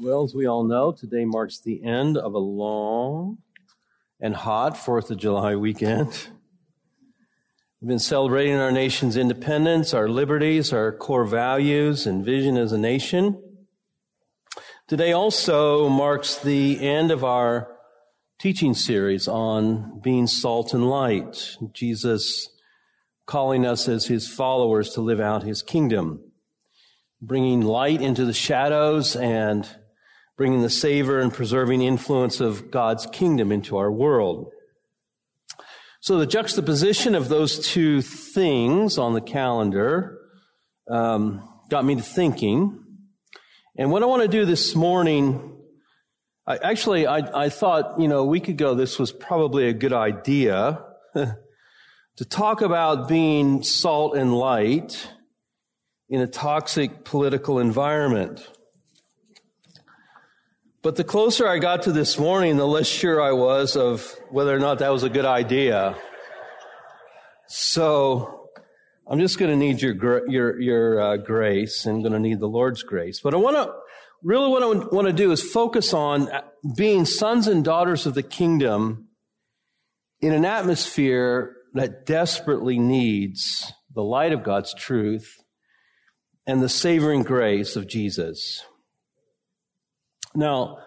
Well, as we all know, today marks the end of a long and hot 4th of July weekend. We've been celebrating our nation's independence, our liberties, our core values and vision as a nation. Today also marks the end of our teaching series on being salt and light. Jesus calling us as his followers to live out his kingdom, bringing light into the shadows and bringing the savor and preserving influence of God's kingdom into our world. So the juxtaposition of those two things on the calendar um, got me to thinking. And what I want to do this morning, I, actually, I, I thought, you know, a week ago this was probably a good idea to talk about being salt and light in a toxic political environment. But the closer I got to this morning, the less sure I was of whether or not that was a good idea. So I'm just going to need your your your uh, grace. I'm going to need the Lord's grace. But I want to really what I want to do is focus on being sons and daughters of the kingdom in an atmosphere that desperately needs the light of God's truth and the savoring grace of Jesus. Now,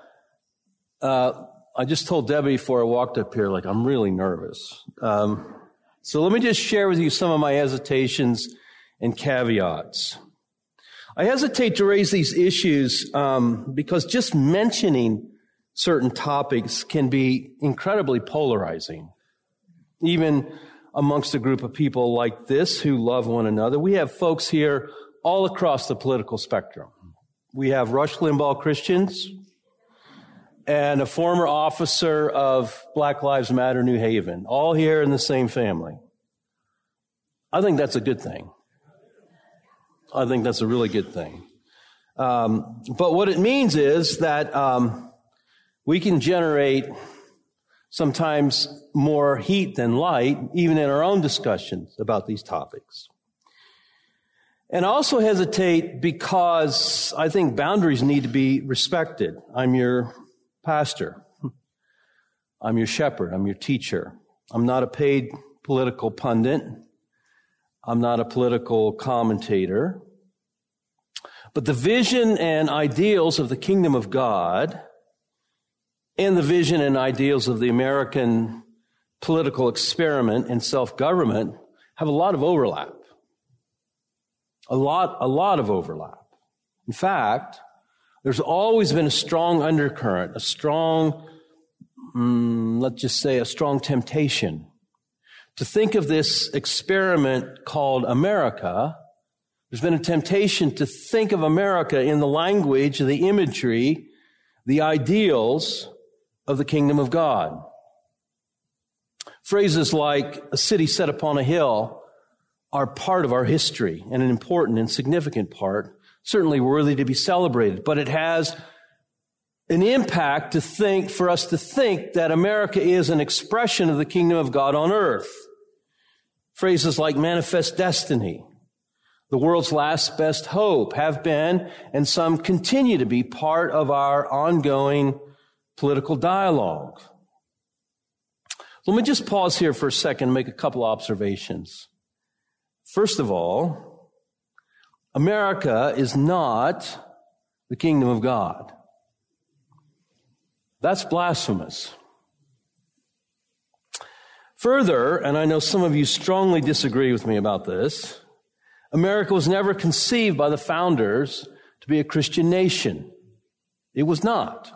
uh, I just told Debbie before I walked up here, like, I'm really nervous. Um, so let me just share with you some of my hesitations and caveats. I hesitate to raise these issues um, because just mentioning certain topics can be incredibly polarizing. Even amongst a group of people like this who love one another, we have folks here all across the political spectrum. We have Rush Limbaugh Christians and a former officer of Black Lives Matter New Haven, all here in the same family. I think that's a good thing. I think that's a really good thing. Um, but what it means is that um, we can generate sometimes more heat than light, even in our own discussions about these topics. And also hesitate because I think boundaries need to be respected. I'm your pastor. I'm your shepherd. I'm your teacher. I'm not a paid political pundit. I'm not a political commentator. But the vision and ideals of the kingdom of God and the vision and ideals of the American political experiment and self-government have a lot of overlap. A lot, a lot of overlap. In fact, there's always been a strong undercurrent, a strong, mm, let's just say, a strong temptation to think of this experiment called America. There's been a temptation to think of America in the language, the imagery, the ideals of the kingdom of God. Phrases like a city set upon a hill are part of our history and an important and significant part, certainly worthy to be celebrated, but it has an impact to think, for us to think that America is an expression of the kingdom of God on earth. Phrases like manifest destiny, the world's last best hope have been, and some continue to be part of our ongoing political dialogue. Let me just pause here for a second and make a couple observations. First of all, America is not the kingdom of God. That's blasphemous. Further, and I know some of you strongly disagree with me about this, America was never conceived by the founders to be a Christian nation. It was not.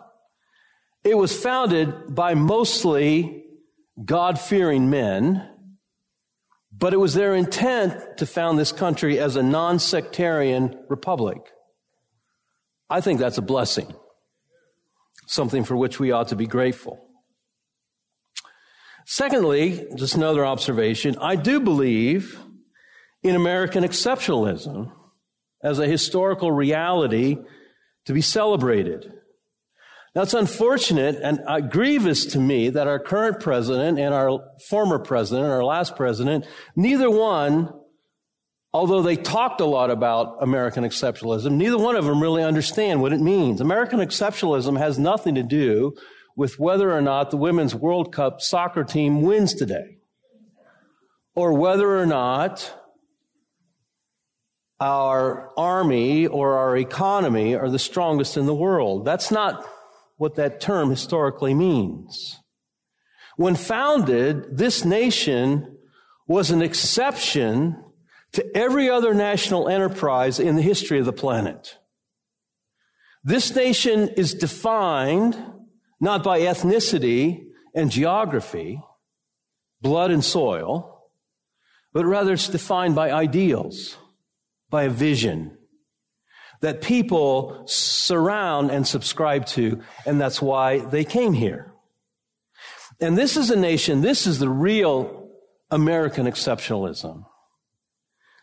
It was founded by mostly God fearing men but it was their intent to found this country as a non sectarian republic. I think that's a blessing, something for which we ought to be grateful. Secondly, just another observation, I do believe in American exceptionalism as a historical reality to be celebrated. Now it's unfortunate and uh, grievous to me that our current president and our former president, our last president, neither one although they talked a lot about American exceptionalism, neither one of them really understand what it means. American exceptionalism has nothing to do with whether or not the women's World Cup soccer team wins today, or whether or not our army or our economy are the strongest in the world. That's not what that term historically means. When founded, this nation was an exception to every other national enterprise in the history of the planet. This nation is defined not by ethnicity and geography, blood and soil, but rather it's defined by ideals, by a vision that people surround and subscribe to, and that's why they came here. And this is a nation, this is the real American exceptionalism.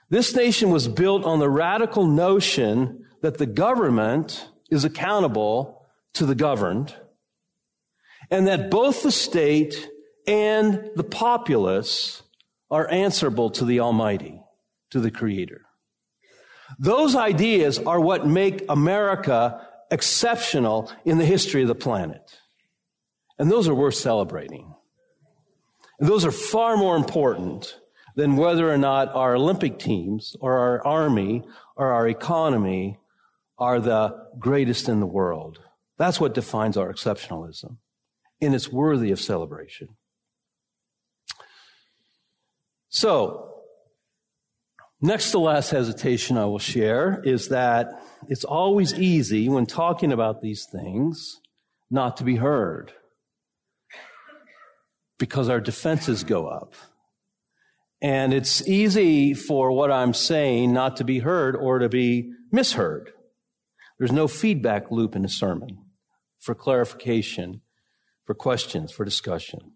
This nation was built on the radical notion that the government is accountable to the governed, and that both the state and the populace are answerable to the Almighty, to the Creator. Those ideas are what make America exceptional in the history of the planet. And those are worth celebrating. And those are far more important than whether or not our Olympic teams or our army or our economy are the greatest in the world. That's what defines our exceptionalism. And it's worthy of celebration. So, next to last hesitation I will share is that it's always easy when talking about these things not to be heard because our defenses go up. And it's easy for what I'm saying not to be heard or to be misheard. There's no feedback loop in a sermon for clarification, for questions, for discussion.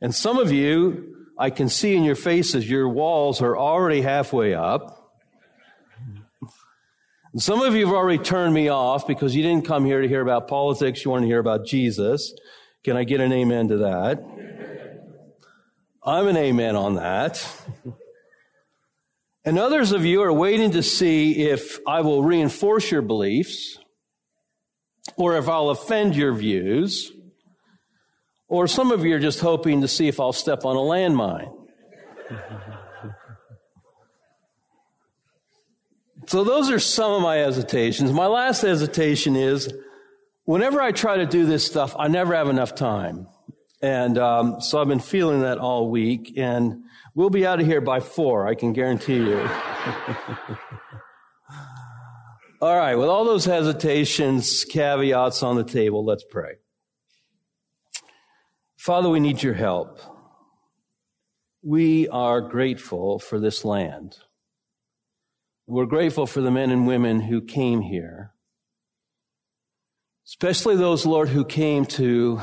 And some of you, I can see in your faces, your walls are already halfway up. Some of you have already turned me off because you didn't come here to hear about politics, you want to hear about Jesus. Can I get an amen to that? I'm an amen on that. and others of you are waiting to see if I will reinforce your beliefs or if I'll offend your views. Or some of you are just hoping to see if I'll step on a landmine. so those are some of my hesitations. My last hesitation is whenever I try to do this stuff, I never have enough time. And um, so I've been feeling that all week, and we'll be out of here by four, I can guarantee you. all right, with all those hesitations, caveats on the table, let's pray. Father, we need your help. We are grateful for this land. We're grateful for the men and women who came here, especially those, Lord, who came to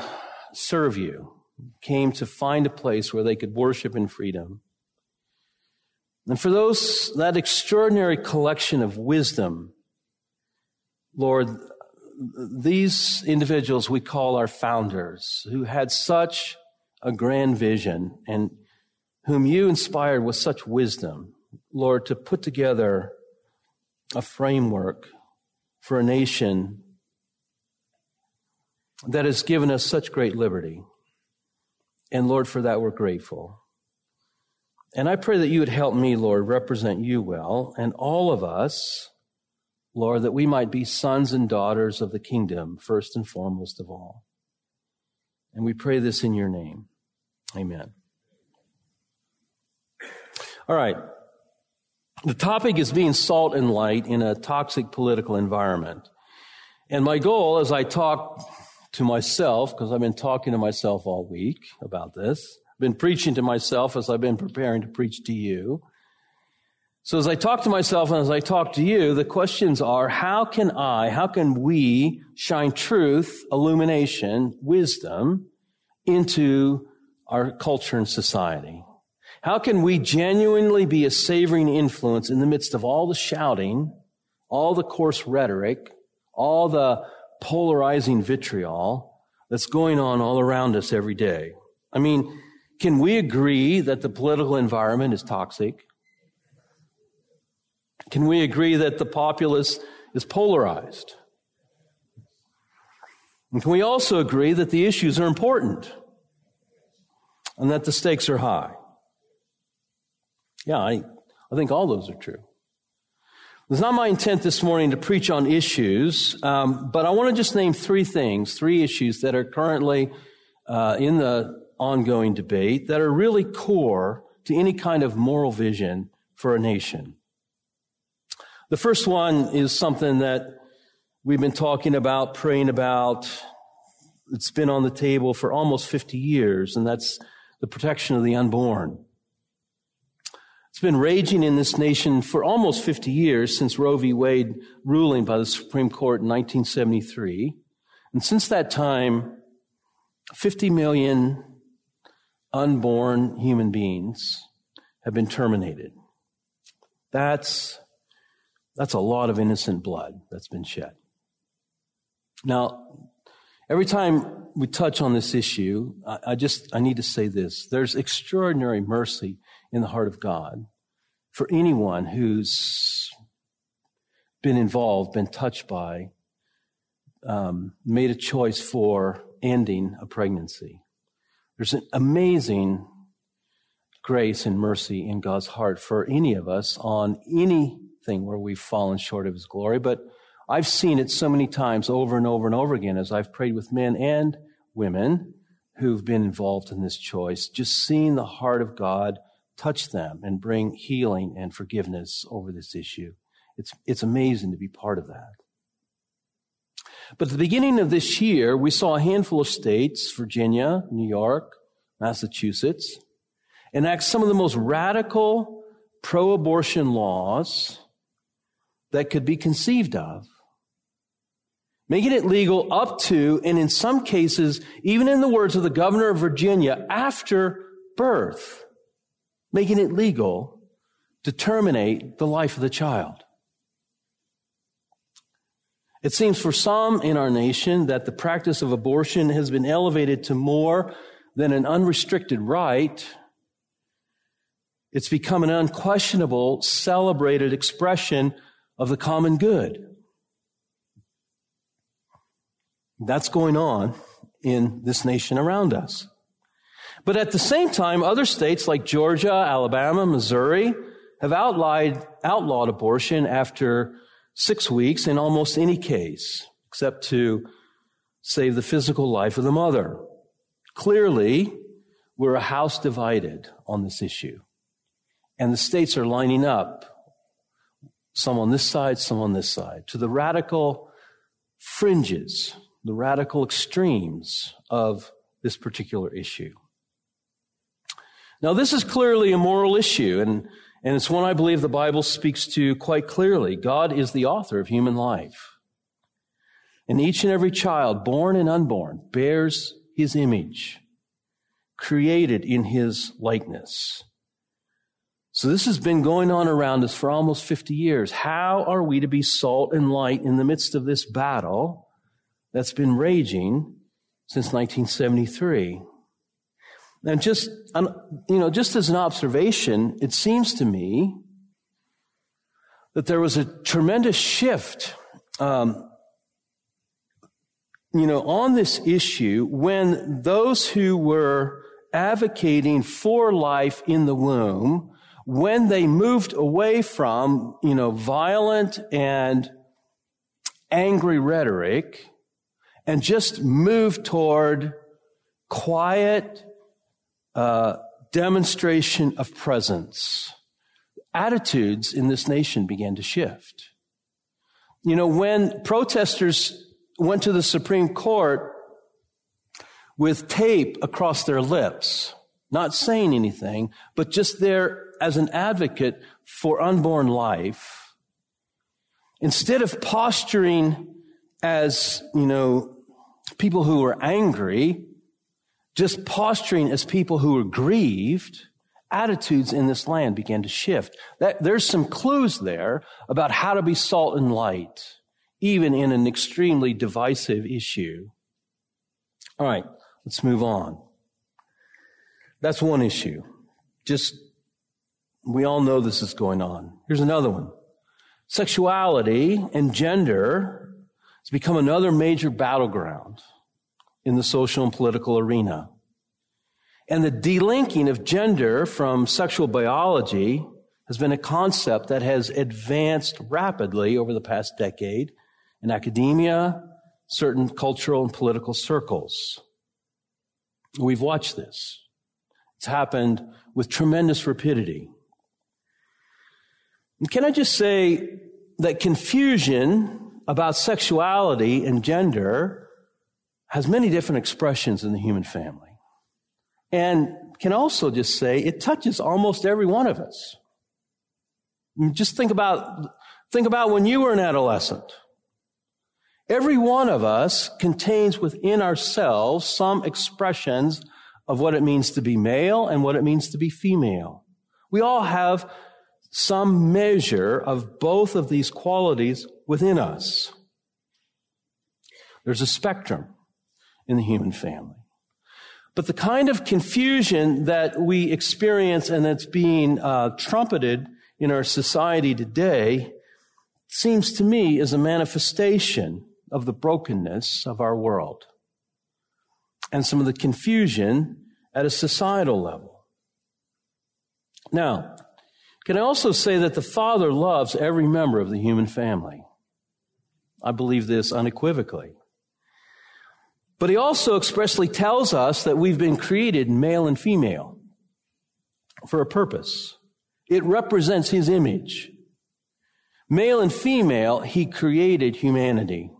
serve you, came to find a place where they could worship in freedom. And for those, that extraordinary collection of wisdom, Lord, these individuals we call our founders, who had such a grand vision and whom you inspired with such wisdom, Lord, to put together a framework for a nation that has given us such great liberty. And Lord, for that we're grateful. And I pray that you would help me, Lord, represent you well, and all of us, Lord, that we might be sons and daughters of the kingdom, first and foremost of all. And we pray this in your name. Amen. All right. The topic is being salt and light in a toxic political environment. And my goal as I talk to myself, because I've been talking to myself all week about this. I've been preaching to myself as I've been preparing to preach to you. So as I talk to myself and as I talk to you, the questions are, how can I, how can we shine truth, illumination, wisdom into our culture and society? How can we genuinely be a savoring influence in the midst of all the shouting, all the coarse rhetoric, all the polarizing vitriol that's going on all around us every day. I mean, can we agree that the political environment is toxic? Can we agree that the populace is polarized? And can we also agree that the issues are important and that the stakes are high? Yeah, I, I think all those are true. It's not my intent this morning to preach on issues, um, but I want to just name three things, three issues that are currently uh, in the ongoing debate that are really core to any kind of moral vision for a nation. The first one is something that we've been talking about, praying about. It's been on the table for almost 50 years, and that's the protection of the unborn. It's been raging in this nation for almost 50 years since Roe v. Wade ruling by the Supreme Court in 1973. And since that time, 50 million unborn human beings have been terminated. That's that's a lot of innocent blood that's been shed. Now, every time we touch on this issue, I, I just, I need to say this. There's extraordinary mercy in the heart of God for anyone who's been involved, been touched by, um, made a choice for ending a pregnancy. There's an amazing grace and mercy in God's heart for any of us on any thing where we've fallen short of his glory, but I've seen it so many times over and over and over again as I've prayed with men and women who've been involved in this choice, just seeing the heart of God touch them and bring healing and forgiveness over this issue. It's, it's amazing to be part of that. But at the beginning of this year, we saw a handful of states, Virginia, New York, Massachusetts, enact some of the most radical pro abortion laws that could be conceived of. Making it legal up to, and in some cases, even in the words of the governor of Virginia, after birth, making it legal to terminate the life of the child. It seems for some in our nation that the practice of abortion has been elevated to more than an unrestricted right it's become an unquestionable, celebrated expression of the common good. That's going on in this nation around us. But at the same time, other states like Georgia, Alabama, Missouri have outlawed, outlawed abortion after six weeks in almost any case, except to save the physical life of the mother. Clearly, we're a house divided on this issue. And the states are lining up, some on this side, some on this side, to the radical fringes, the radical extremes of this particular issue. Now, this is clearly a moral issue, and, and it's one I believe the Bible speaks to quite clearly. God is the author of human life. And each and every child, born and unborn, bears his image, created in his likeness. So this has been going on around us for almost 50 years. How are we to be salt and light in the midst of this battle that's been raging since 1973? And just, you know, just as an observation, it seems to me that there was a tremendous shift, um, you know, on this issue when those who were advocating for life in the womb when they moved away from, you know, violent and angry rhetoric and just moved toward quiet uh, demonstration of presence, attitudes in this nation began to shift. You know, when protesters went to the Supreme Court with tape across their lips, not saying anything, but just there as an advocate for unborn life, instead of posturing as, you know, people who are angry, just posturing as people who are grieved, attitudes in this land began to shift. That, there's some clues there about how to be salt and light, even in an extremely divisive issue. All right, let's move on. That's one issue. Just we all know this is going on. Here's another one. Sexuality and gender has become another major battleground in the social and political arena. And the delinking of gender from sexual biology has been a concept that has advanced rapidly over the past decade in academia, certain cultural and political circles. We've watched this. It's happened with tremendous rapidity. Can I just say that confusion about sexuality and gender has many different expressions in the human family. And can also just say it touches almost every one of us. Just think about, think about when you were an adolescent. Every one of us contains within ourselves some expressions of what it means to be male and what it means to be female. We all have some measure of both of these qualities within us. There's a spectrum in the human family. But the kind of confusion that we experience and that's being uh, trumpeted in our society today seems to me is a manifestation of the brokenness of our world and some of the confusion at a societal level. Now, can I also say that the Father loves every member of the human family? I believe this unequivocally. But he also expressly tells us that we've been created male and female for a purpose. It represents his image. Male and female, he created humanity.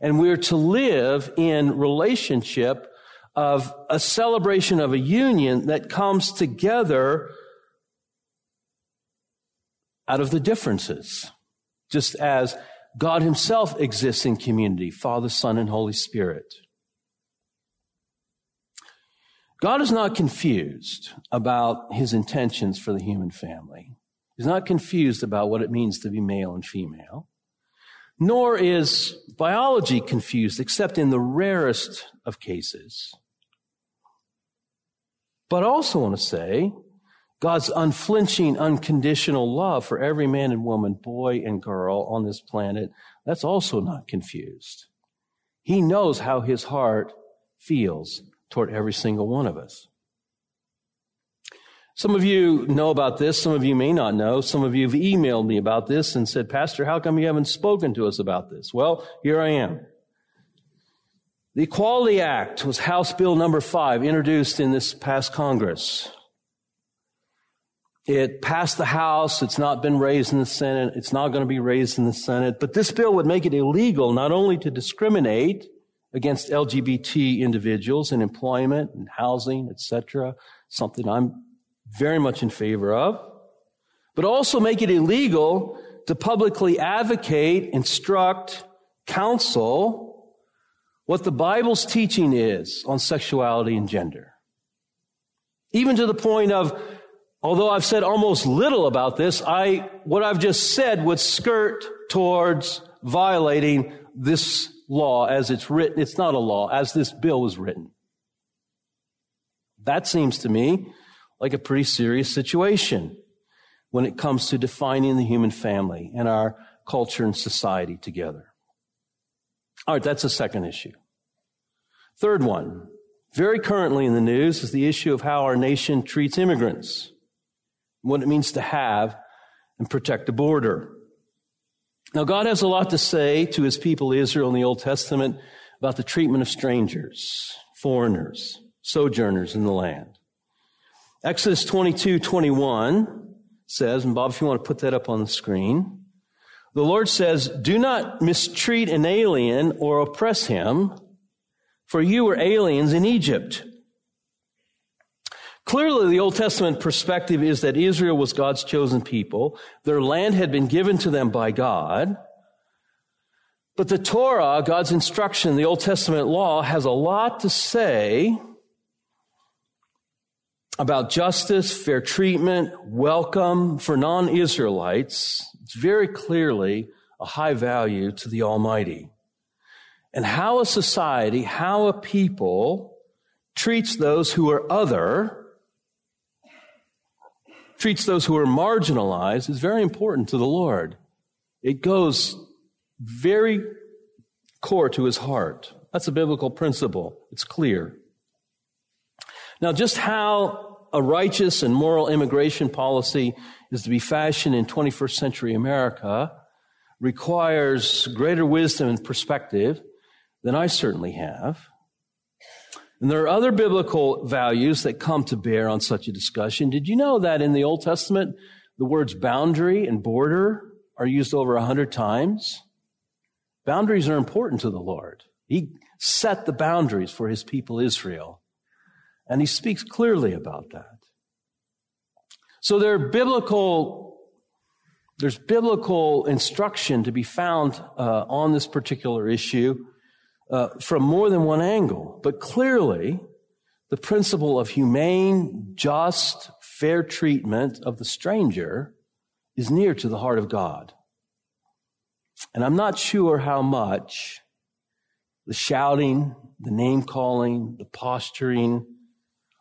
And we're to live in relationship of a celebration of a union that comes together out of the differences, just as God himself exists in community, Father, Son, and Holy Spirit. God is not confused about his intentions for the human family. He's not confused about what it means to be male and female. Nor is biology confused, except in the rarest of cases. But I also want to say God's unflinching, unconditional love for every man and woman, boy and girl on this planet, that's also not confused. He knows how his heart feels toward every single one of us. Some of you know about this. Some of you may not know. Some of you have emailed me about this and said, Pastor, how come you haven't spoken to us about this? Well, here I am. The Equality Act was House Bill number five, introduced in this past Congress. It passed the House. It's not been raised in the Senate. It's not going to be raised in the Senate. But this bill would make it illegal not only to discriminate against LGBT individuals in employment and housing, etc., something I'm very much in favor of, but also make it illegal to publicly advocate, instruct, counsel what the Bible's teaching is on sexuality and gender. Even to the point of Although I've said almost little about this, I, what I've just said would skirt towards violating this law as it's written. It's not a law, as this bill was written. That seems to me like a pretty serious situation when it comes to defining the human family and our culture and society together. All right, that's the second issue. Third one, very currently in the news, is the issue of how our nation treats immigrants what it means to have and protect a border. Now, God has a lot to say to his people Israel in the Old Testament about the treatment of strangers, foreigners, sojourners in the land. Exodus 22, 21 says, and Bob, if you want to put that up on the screen, the Lord says, do not mistreat an alien or oppress him, for you were aliens in Egypt. Clearly, the Old Testament perspective is that Israel was God's chosen people. Their land had been given to them by God. But the Torah, God's instruction, the Old Testament law, has a lot to say about justice, fair treatment, welcome for non Israelites. It's very clearly a high value to the Almighty. And how a society, how a people treats those who are other treats those who are marginalized is very important to the Lord. It goes very core to his heart. That's a biblical principle. It's clear. Now, just how a righteous and moral immigration policy is to be fashioned in 21st century America requires greater wisdom and perspective than I certainly have. And there are other biblical values that come to bear on such a discussion. Did you know that in the Old Testament, the words boundary and border are used over a hundred times? Boundaries are important to the Lord. He set the boundaries for his people Israel. And he speaks clearly about that. So there are biblical, there's biblical instruction to be found uh, on this particular issue uh, from more than one angle. But clearly, the principle of humane, just, fair treatment of the stranger is near to the heart of God. And I'm not sure how much the shouting, the name calling, the posturing,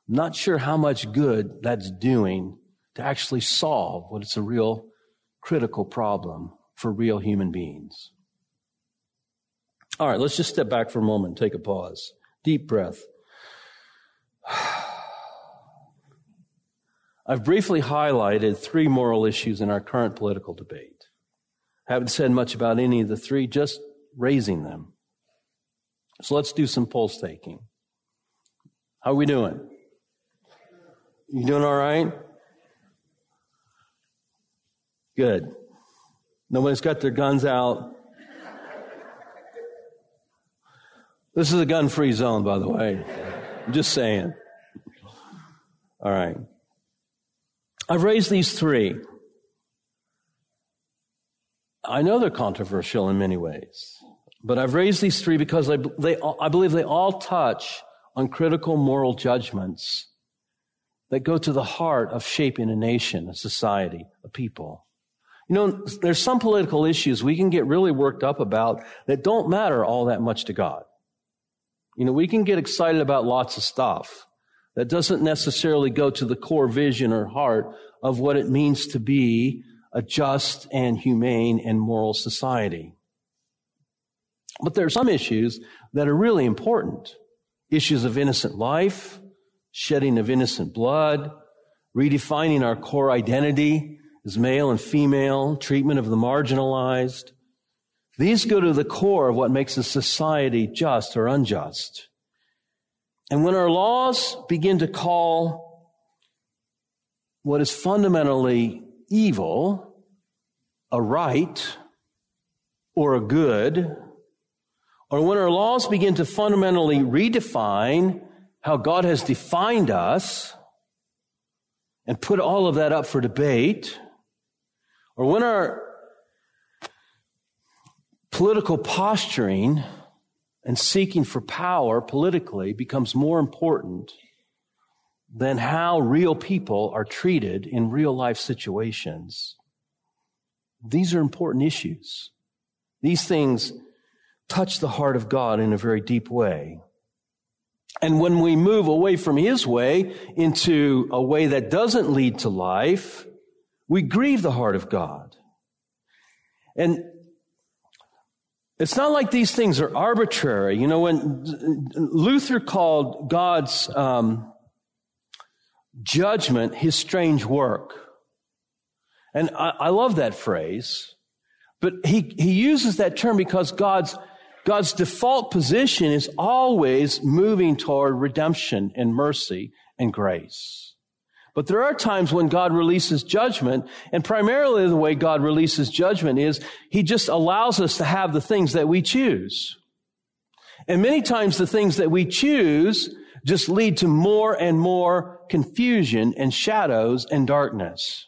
I'm not sure how much good that's doing to actually solve what is a real critical problem for real human beings. All right, let's just step back for a moment, take a pause. Deep breath. I've briefly highlighted three moral issues in our current political debate. Haven't said much about any of the three, just raising them. So let's do some pulse taking. How are we doing? You doing all right? Good. Nobody's got their guns out. This is a gun free zone, by the way. I'm just saying. All right. I've raised these three. I know they're controversial in many ways, but I've raised these three because I, they, I believe they all touch on critical moral judgments that go to the heart of shaping a nation, a society, a people. You know, there's some political issues we can get really worked up about that don't matter all that much to God. You know, we can get excited about lots of stuff that doesn't necessarily go to the core vision or heart of what it means to be a just and humane and moral society. But there are some issues that are really important. Issues of innocent life, shedding of innocent blood, redefining our core identity as male and female, treatment of the marginalized, these go to the core of what makes a society just or unjust. And when our laws begin to call what is fundamentally evil a right or a good, or when our laws begin to fundamentally redefine how God has defined us and put all of that up for debate, or when our political posturing and seeking for power politically becomes more important than how real people are treated in real life situations. These are important issues. These things touch the heart of God in a very deep way. And when we move away from His way into a way that doesn't lead to life, we grieve the heart of God. And it's not like these things are arbitrary. You know, when Luther called God's um, judgment his strange work, and I, I love that phrase, but he, he uses that term because God's God's default position is always moving toward redemption and mercy and grace. But there are times when God releases judgment, and primarily the way God releases judgment is He just allows us to have the things that we choose. And many times the things that we choose just lead to more and more confusion and shadows and darkness.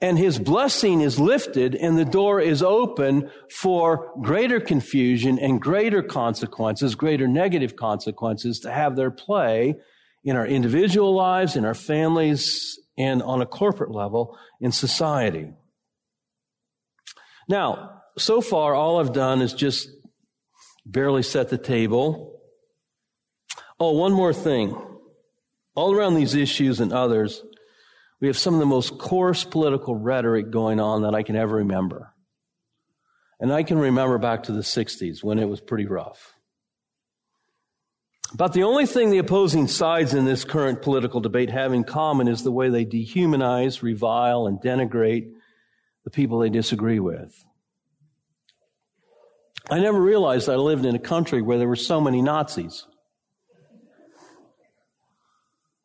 And His blessing is lifted and the door is open for greater confusion and greater consequences, greater negative consequences to have their play in our individual lives, in our families, and on a corporate level in society. Now, so far, all I've done is just barely set the table. Oh, one more thing. All around these issues and others, we have some of the most coarse political rhetoric going on that I can ever remember. And I can remember back to the 60s when it was pretty rough. But the only thing the opposing sides in this current political debate have in common is the way they dehumanize, revile, and denigrate the people they disagree with. I never realized I lived in a country where there were so many Nazis.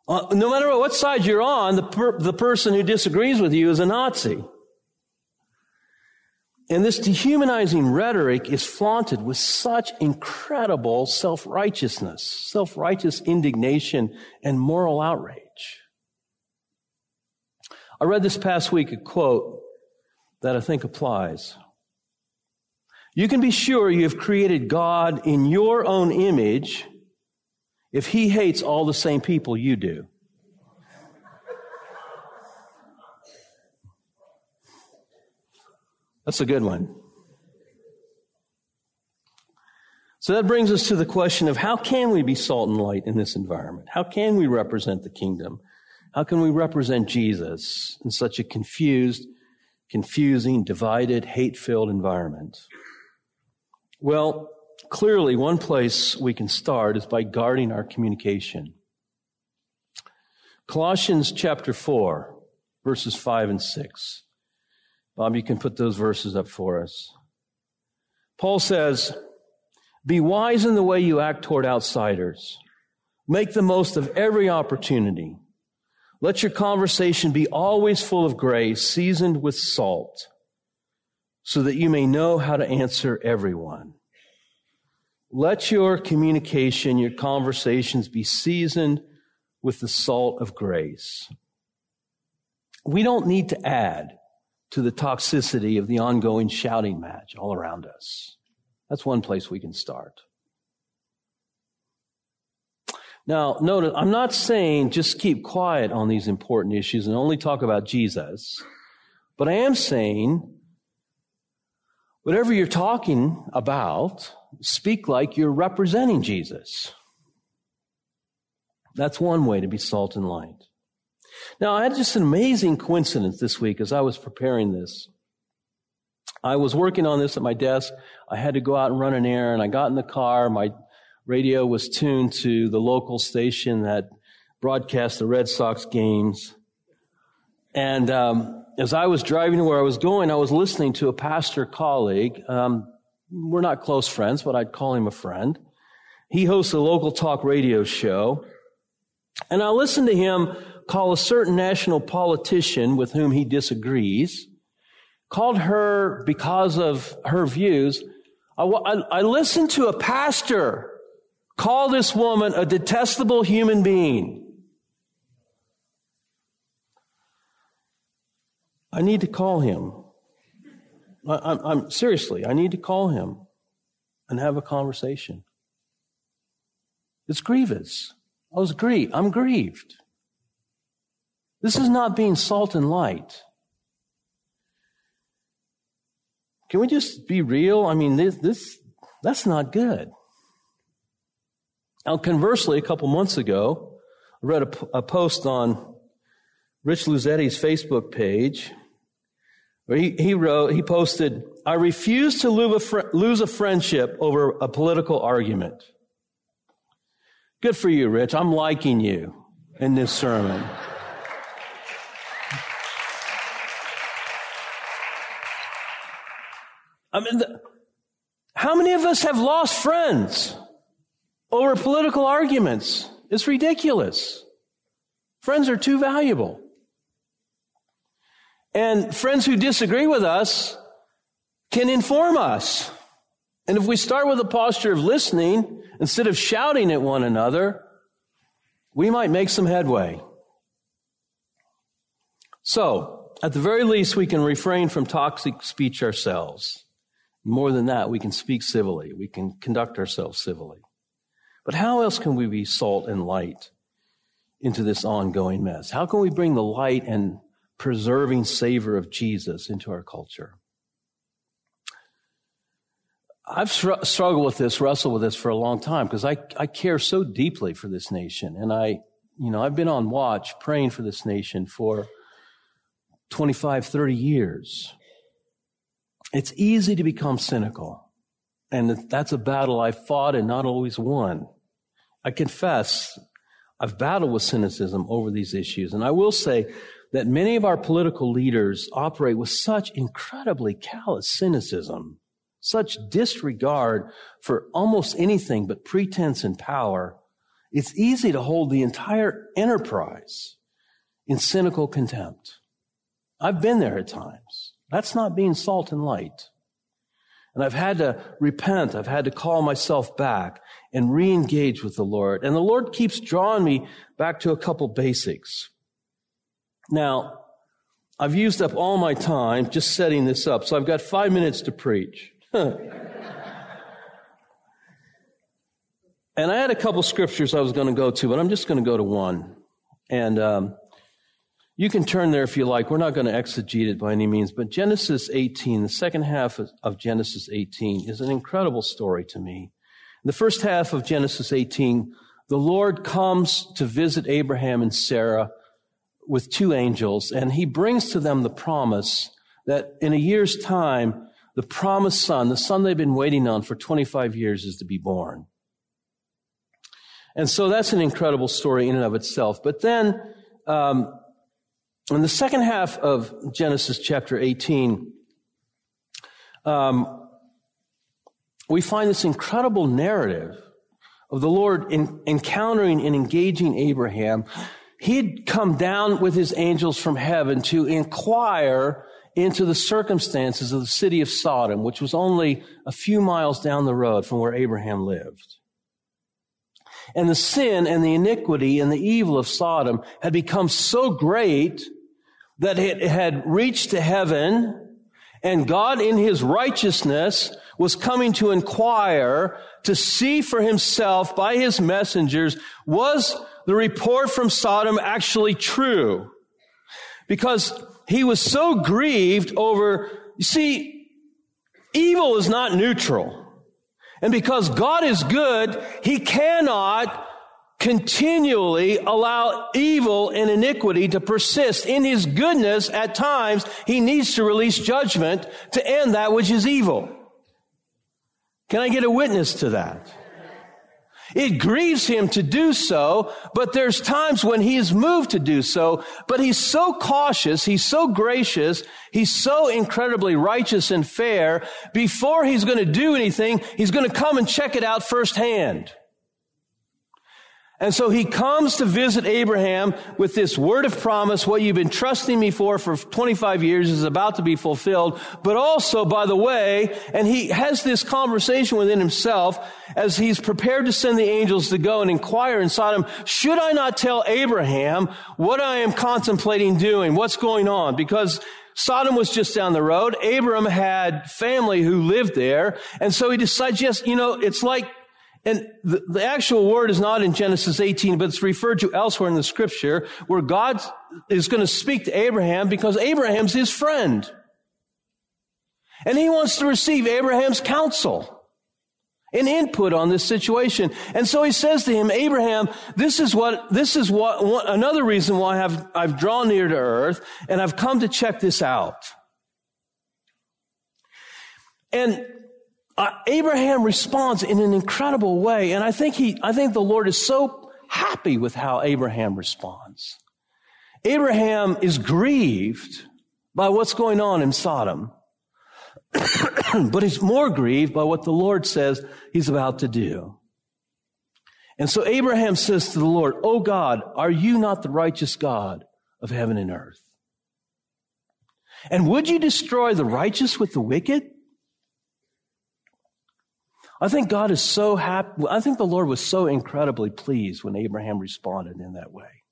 Uh, no matter what side you're on, the, per- the person who disagrees with you is a Nazi. And this dehumanizing rhetoric is flaunted with such incredible self-righteousness, self-righteous indignation, and moral outrage. I read this past week a quote that I think applies. You can be sure you have created God in your own image if he hates all the same people you do. That's a good one. So that brings us to the question of how can we be salt and light in this environment? How can we represent the kingdom? How can we represent Jesus in such a confused, confusing, divided, hate filled environment? Well, clearly, one place we can start is by guarding our communication. Colossians chapter 4, verses 5 and 6. Bob, you can put those verses up for us. Paul says, Be wise in the way you act toward outsiders. Make the most of every opportunity. Let your conversation be always full of grace, seasoned with salt so that you may know how to answer everyone. Let your communication, your conversations be seasoned with the salt of grace. We don't need to add to the toxicity of the ongoing shouting match all around us. That's one place we can start. Now, notice, I'm not saying just keep quiet on these important issues and only talk about Jesus, but I am saying Whatever you're talking about, speak like you're representing Jesus. That's one way to be salt and light. Now, I had just an amazing coincidence this week as I was preparing this. I was working on this at my desk. I had to go out and run an errand. I got in the car. My radio was tuned to the local station that broadcast the Red Sox games. And um, as I was driving to where I was going, I was listening to a pastor colleague. Um, we're not close friends, but I'd call him a friend. He hosts a local talk radio show. And I listened to him call a certain national politician with whom he disagrees, called her because of her views. I, I, I listened to a pastor call this woman a detestable human being. I need to call him. I, am seriously, I need to call him and have a conversation. It's grievous. I was grieved. I'm grieved. This is not being salt and light. Can we just be real? I mean, this, this that's not good. Now, conversely, a couple months ago, I read a, a post on Rich Luzetti's Facebook page he, he wrote, he posted, I refuse to lose a, fr- lose a friendship over a political argument. Good for you, Rich. I'm liking you in this sermon. I mean, the, how many of us have lost friends over political arguments? It's ridiculous. Friends are too valuable. And friends who disagree with us can inform us. And if we start with a posture of listening instead of shouting at one another, we might make some headway. So, at the very least, we can refrain from toxic speech ourselves. More than that, we can speak civilly. We can conduct ourselves civilly. But how else can we be salt and light into this ongoing mess? How can we bring the light and preserving savor of Jesus into our culture. I've str- struggled with this, wrestled with this for a long time because I, I care so deeply for this nation. And I, you know, I've been on watch praying for this nation for 25, 30 years. It's easy to become cynical. And that's a battle I fought and not always won. I confess I've battled with cynicism over these issues. And I will say that many of our political leaders operate with such incredibly callous cynicism, such disregard for almost anything but pretense and power. It's easy to hold the entire enterprise in cynical contempt. I've been there at times. That's not being salt and light. And I've had to repent. I've had to call myself back and re-engage with the Lord. And the Lord keeps drawing me back to a couple basics. Now, I've used up all my time just setting this up, so I've got five minutes to preach. and I had a couple scriptures I was going to go to, but I'm just going to go to one. And um, you can turn there if you like. We're not going to exegete it by any means, but Genesis 18, the second half of Genesis 18, is an incredible story to me. In the first half of Genesis 18, the Lord comes to visit Abraham and Sarah with two angels, and he brings to them the promise that in a year's time, the promised son, the son they've been waiting on for 25 years, is to be born. And so that's an incredible story in and of itself. But then, um, in the second half of Genesis chapter 18, um, we find this incredible narrative of the Lord in, encountering and engaging Abraham. He'd come down with his angels from heaven to inquire into the circumstances of the city of Sodom, which was only a few miles down the road from where Abraham lived. And the sin and the iniquity and the evil of Sodom had become so great that it had reached to heaven and God in his righteousness was coming to inquire to see for himself by his messengers, was the report from Sodom actually true? Because he was so grieved over, you see, evil is not neutral. And because God is good, He cannot continually allow evil and iniquity to persist. In His goodness, at times, He needs to release judgment to end that which is evil. Can I get a witness to that? It grieves him to do so, but there's times when he is moved to do so, but he's so cautious, he's so gracious, he's so incredibly righteous and fair, before he's going to do anything, he's going to come and check it out firsthand. And so he comes to visit Abraham with this word of promise. What you've been trusting me for for 25 years is about to be fulfilled. But also, by the way, and he has this conversation within himself as he's prepared to send the angels to go and inquire in Sodom. Should I not tell Abraham what I am contemplating doing? What's going on? Because Sodom was just down the road. Abram had family who lived there. And so he decides, yes, you know, it's like and the, the, actual word is not in Genesis 18, but it's referred to elsewhere in the scripture where God is going to speak to Abraham because Abraham's his friend. And he wants to receive Abraham's counsel and input on this situation. And so he says to him, Abraham, this is what, this is what, what another reason why I've, I've drawn near to earth and I've come to check this out. And uh, Abraham responds in an incredible way. And I think he, I think the Lord is so happy with how Abraham responds. Abraham is grieved by what's going on in Sodom, but he's more grieved by what the Lord says he's about to do. And so Abraham says to the Lord, Oh God, are you not the righteous God of heaven and earth? And would you destroy the righteous with the wicked? I think God is so happy. I think the Lord was so incredibly pleased when Abraham responded in that way.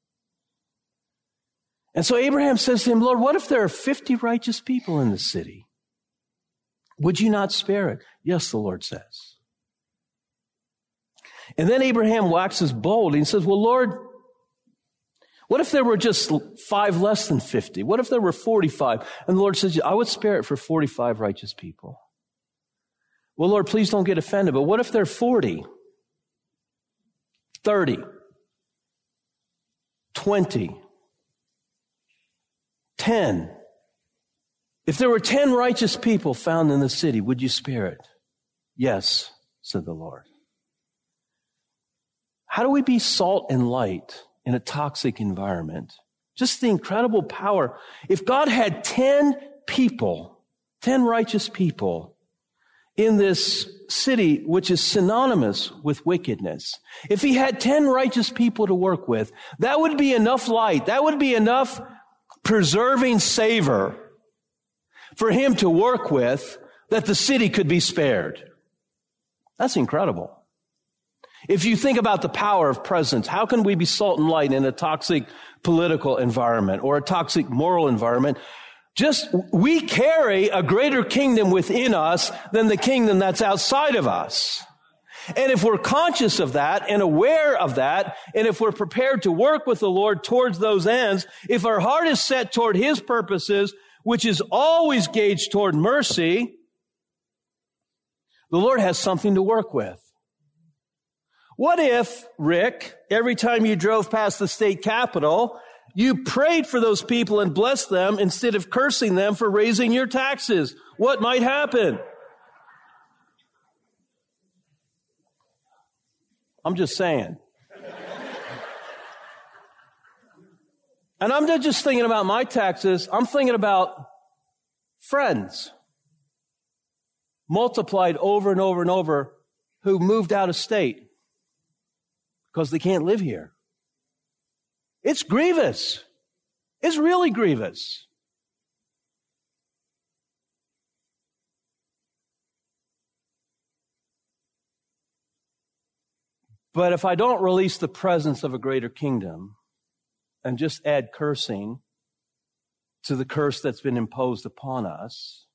And so Abraham says to him, Lord, what if there are 50 righteous people in the city? Would you not spare it? Yes, the Lord says. And then Abraham waxes bold and says, Well, Lord, what if there were just five less than 50? What if there were 45? And the Lord says, I would spare it for 45 righteous people. Well, Lord, please don't get offended, but what if they're 40, 30, 20, 10? If there were 10 righteous people found in the city, would you spare it? Yes, said the Lord. How do we be salt and light in a toxic environment? Just the incredible power. If God had 10 people, 10 righteous people in this city, which is synonymous with wickedness, if he had 10 righteous people to work with, that would be enough light. That would be enough preserving savor for him to work with that the city could be spared. That's incredible. If you think about the power of presence, how can we be salt and light in a toxic political environment or a toxic moral environment? Just, we carry a greater kingdom within us than the kingdom that's outside of us. And if we're conscious of that and aware of that, and if we're prepared to work with the Lord towards those ends, if our heart is set toward His purposes, which is always gauged toward mercy, the Lord has something to work with. What if, Rick, every time you drove past the state capitol, you prayed for those people and blessed them instead of cursing them for raising your taxes? What might happen? I'm just saying. and I'm not just thinking about my taxes, I'm thinking about friends multiplied over and over and over who moved out of state because they can't live here. It's grievous. It's really grievous. But if I don't release the presence of a greater kingdom and just add cursing to the curse that's been imposed upon us,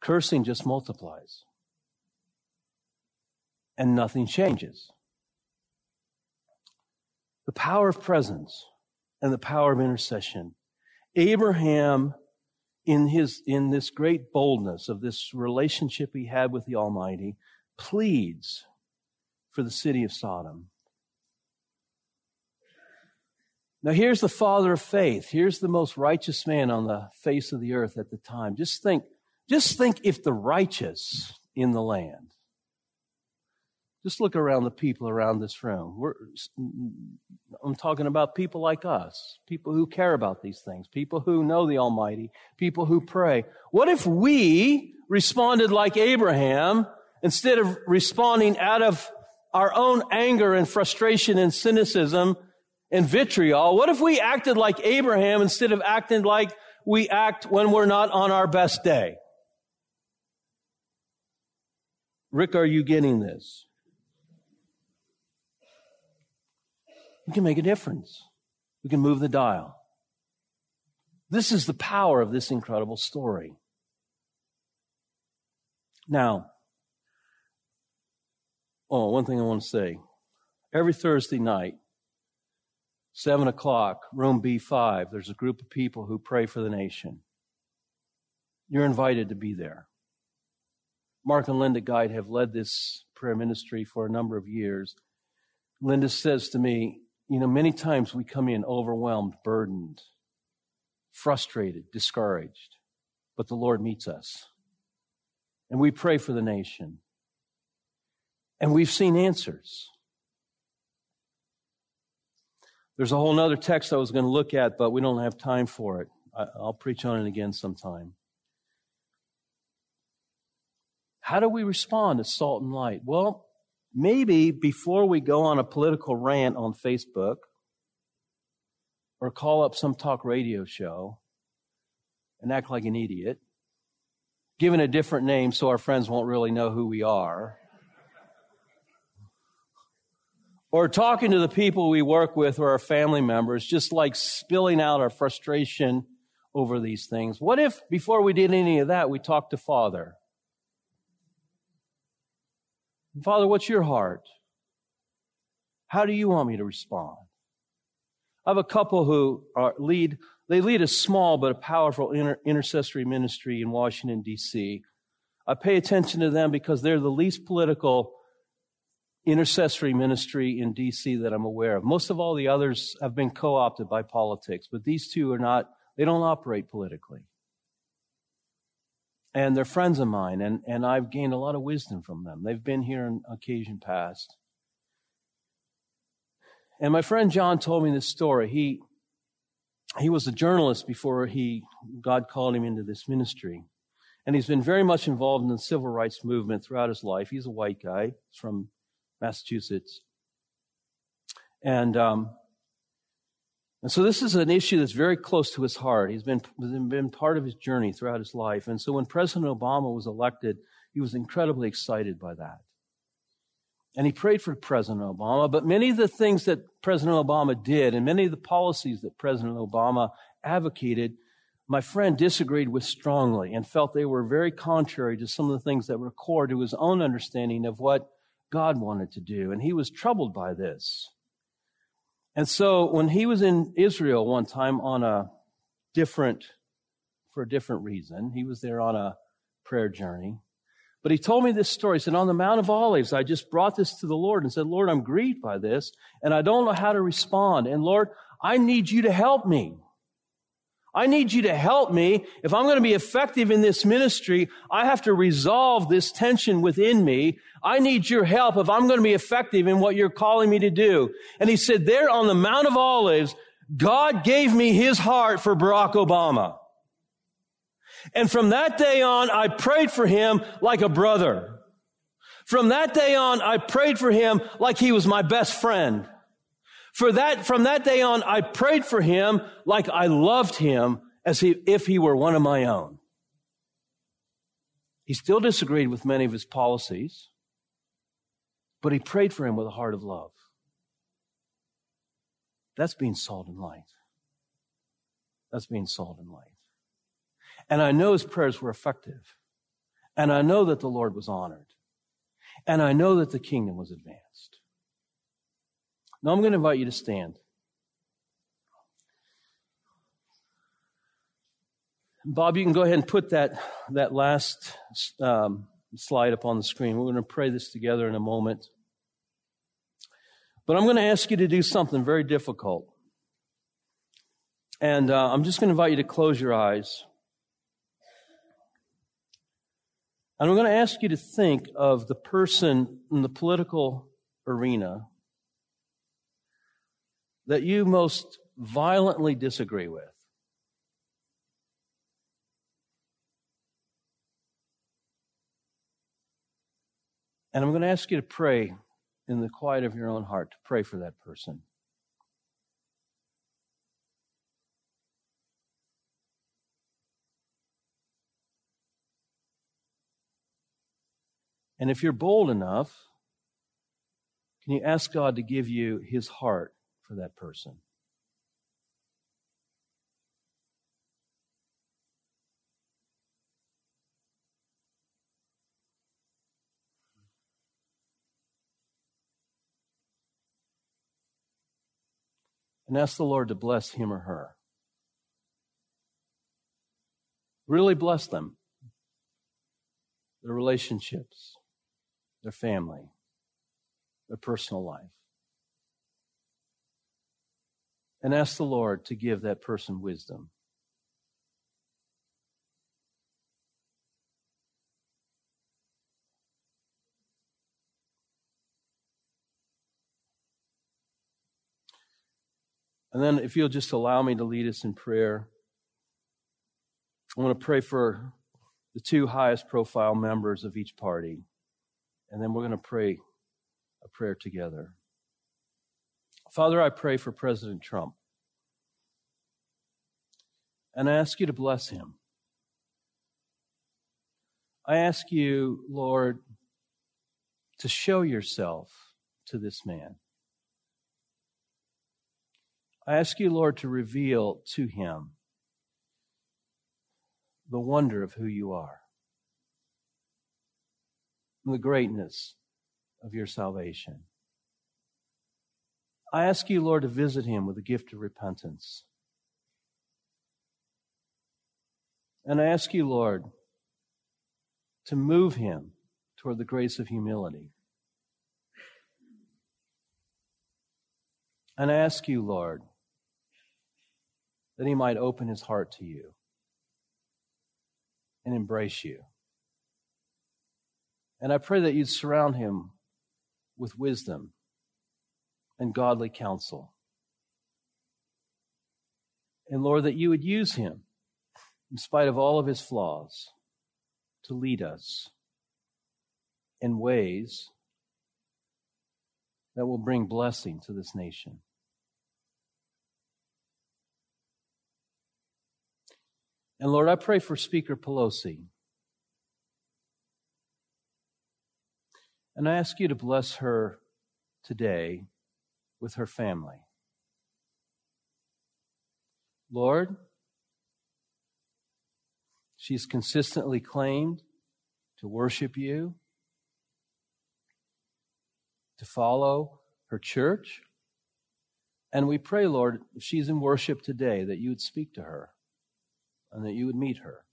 cursing just multiplies and nothing changes the power of presence and the power of intercession. Abraham, in his, in this great boldness of this relationship he had with the Almighty, pleads for the city of Sodom. Now here's the father of faith. Here's the most righteous man on the face of the earth at the time. Just think, just think if the righteous in the land just look around the people around this room. We're, I'm talking about people like us, people who care about these things, people who know the Almighty, people who pray. What if we responded like Abraham instead of responding out of our own anger and frustration and cynicism and vitriol? What if we acted like Abraham instead of acting like we act when we're not on our best day? Rick, are you getting this? We can make a difference. We can move the dial. This is the power of this incredible story. Now, oh, one thing I want to say. Every Thursday night, 7 o'clock, room B5, there's a group of people who pray for the nation. You're invited to be there. Mark and Linda Guide have led this prayer ministry for a number of years. Linda says to me, you know, many times we come in overwhelmed, burdened, frustrated, discouraged, but the Lord meets us. And we pray for the nation. And we've seen answers. There's a whole other text I was going to look at, but we don't have time for it. I'll preach on it again sometime. How do we respond to salt and light? Well, maybe before we go on a political rant on Facebook or call up some talk radio show and act like an idiot, given a different name so our friends won't really know who we are, or talking to the people we work with or our family members, just like spilling out our frustration over these things. What if before we did any of that, we talked to Father? Father, what's your heart? How do you want me to respond? I have a couple who are lead, they lead a small but a powerful inter, intercessory ministry in Washington, D.C. I pay attention to them because they're the least political intercessory ministry in D.C. that I'm aware of. Most of all the others have been co opted by politics, but these two are not, they don't operate politically. And they're friends of mine, and, and I've gained a lot of wisdom from them. They've been here on occasion past. And my friend John told me this story. He, he was a journalist before he, God called him into this ministry. And he's been very much involved in the civil rights movement throughout his life. He's a white guy from Massachusetts. And, um, and so this is an issue that's very close to his heart. He's been, been part of his journey throughout his life. And so when President Obama was elected, he was incredibly excited by that. And he prayed for President Obama, but many of the things that President Obama did and many of the policies that President Obama advocated, my friend disagreed with strongly and felt they were very contrary to some of the things that were core to his own understanding of what God wanted to do. And he was troubled by this. And so when he was in Israel one time on a different, for a different reason, he was there on a prayer journey. But he told me this story. He said, on the Mount of Olives, I just brought this to the Lord and said, Lord, I'm grieved by this and I don't know how to respond. And Lord, I need you to help me. I need you to help me. If I'm going to be effective in this ministry, I have to resolve this tension within me. I need your help if I'm going to be effective in what you're calling me to do. And he said, there on the Mount of Olives, God gave me his heart for Barack Obama. And from that day on, I prayed for him like a brother. From that day on, I prayed for him like he was my best friend. For that, from that day on, I prayed for him like I loved him as he, if he were one of my own. He still disagreed with many of his policies, but he prayed for him with a heart of love. That's being salt and light. That's being salt and light. And I know his prayers were effective. And I know that the Lord was honored. And I know that the kingdom was advanced. Now I'm going to invite you to stand. Bob, you can go ahead and put that, that last um, slide up on the screen. We're going to pray this together in a moment. But I'm going to ask you to do something very difficult. And uh, I'm just going to invite you to close your eyes. And I'm going to ask you to think of the person in the political arena that you most violently disagree with. And I'm going to ask you to pray in the quiet of your own heart to pray for that person. And if you're bold enough, can you ask God to give you his heart for that person. And ask the Lord to bless him or her. Really bless them, their relationships, their family, their personal life. And ask the Lord to give that person wisdom. And then, if you'll just allow me to lead us in prayer, I want to pray for the two highest profile members of each party. And then we're going to pray a prayer together. Father, I pray for President Trump. And I ask you to bless him. I ask you, Lord, to show yourself to this man. I ask you, Lord, to reveal to him the wonder of who you are, and the greatness of your salvation. I ask you, Lord, to visit him with the gift of repentance. And I ask you, Lord, to move him toward the grace of humility. And I ask you, Lord, that he might open his heart to you. and embrace you. And I pray that you'd surround him with wisdom and godly counsel. And Lord, that you would use him, in spite of all of his flaws, to lead us in ways that will bring blessing to this nation. And Lord, I pray for Speaker Pelosi. And I ask you to bless her today with her family. Lord, she's consistently claimed to worship you, to follow her church. And we pray, Lord, if she's in worship today, that you would speak to her and that you would meet her.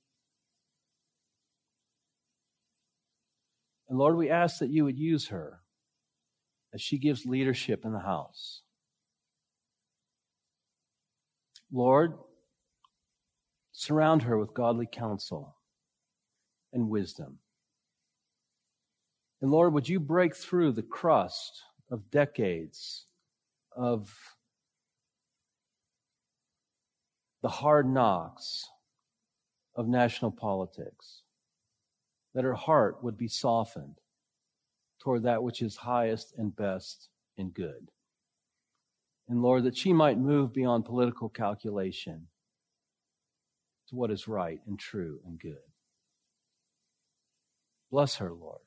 And Lord, we ask that you would use her as she gives leadership in the house. Lord, surround her with godly counsel and wisdom. And Lord, would you break through the crust of decades of the hard knocks of national politics, that her heart would be softened toward that which is highest and best and good. And Lord, that she might move beyond political calculation to what is right and true and good. Bless her, Lord.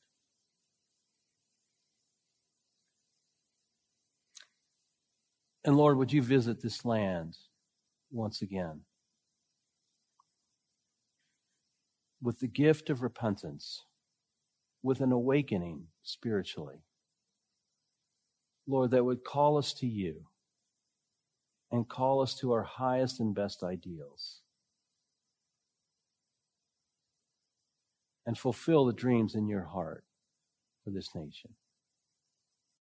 And Lord, would you visit this land once again with the gift of repentance, with an awakening spiritually? Lord, that would call us to you and call us to our highest and best ideals and fulfill the dreams in your heart for this nation.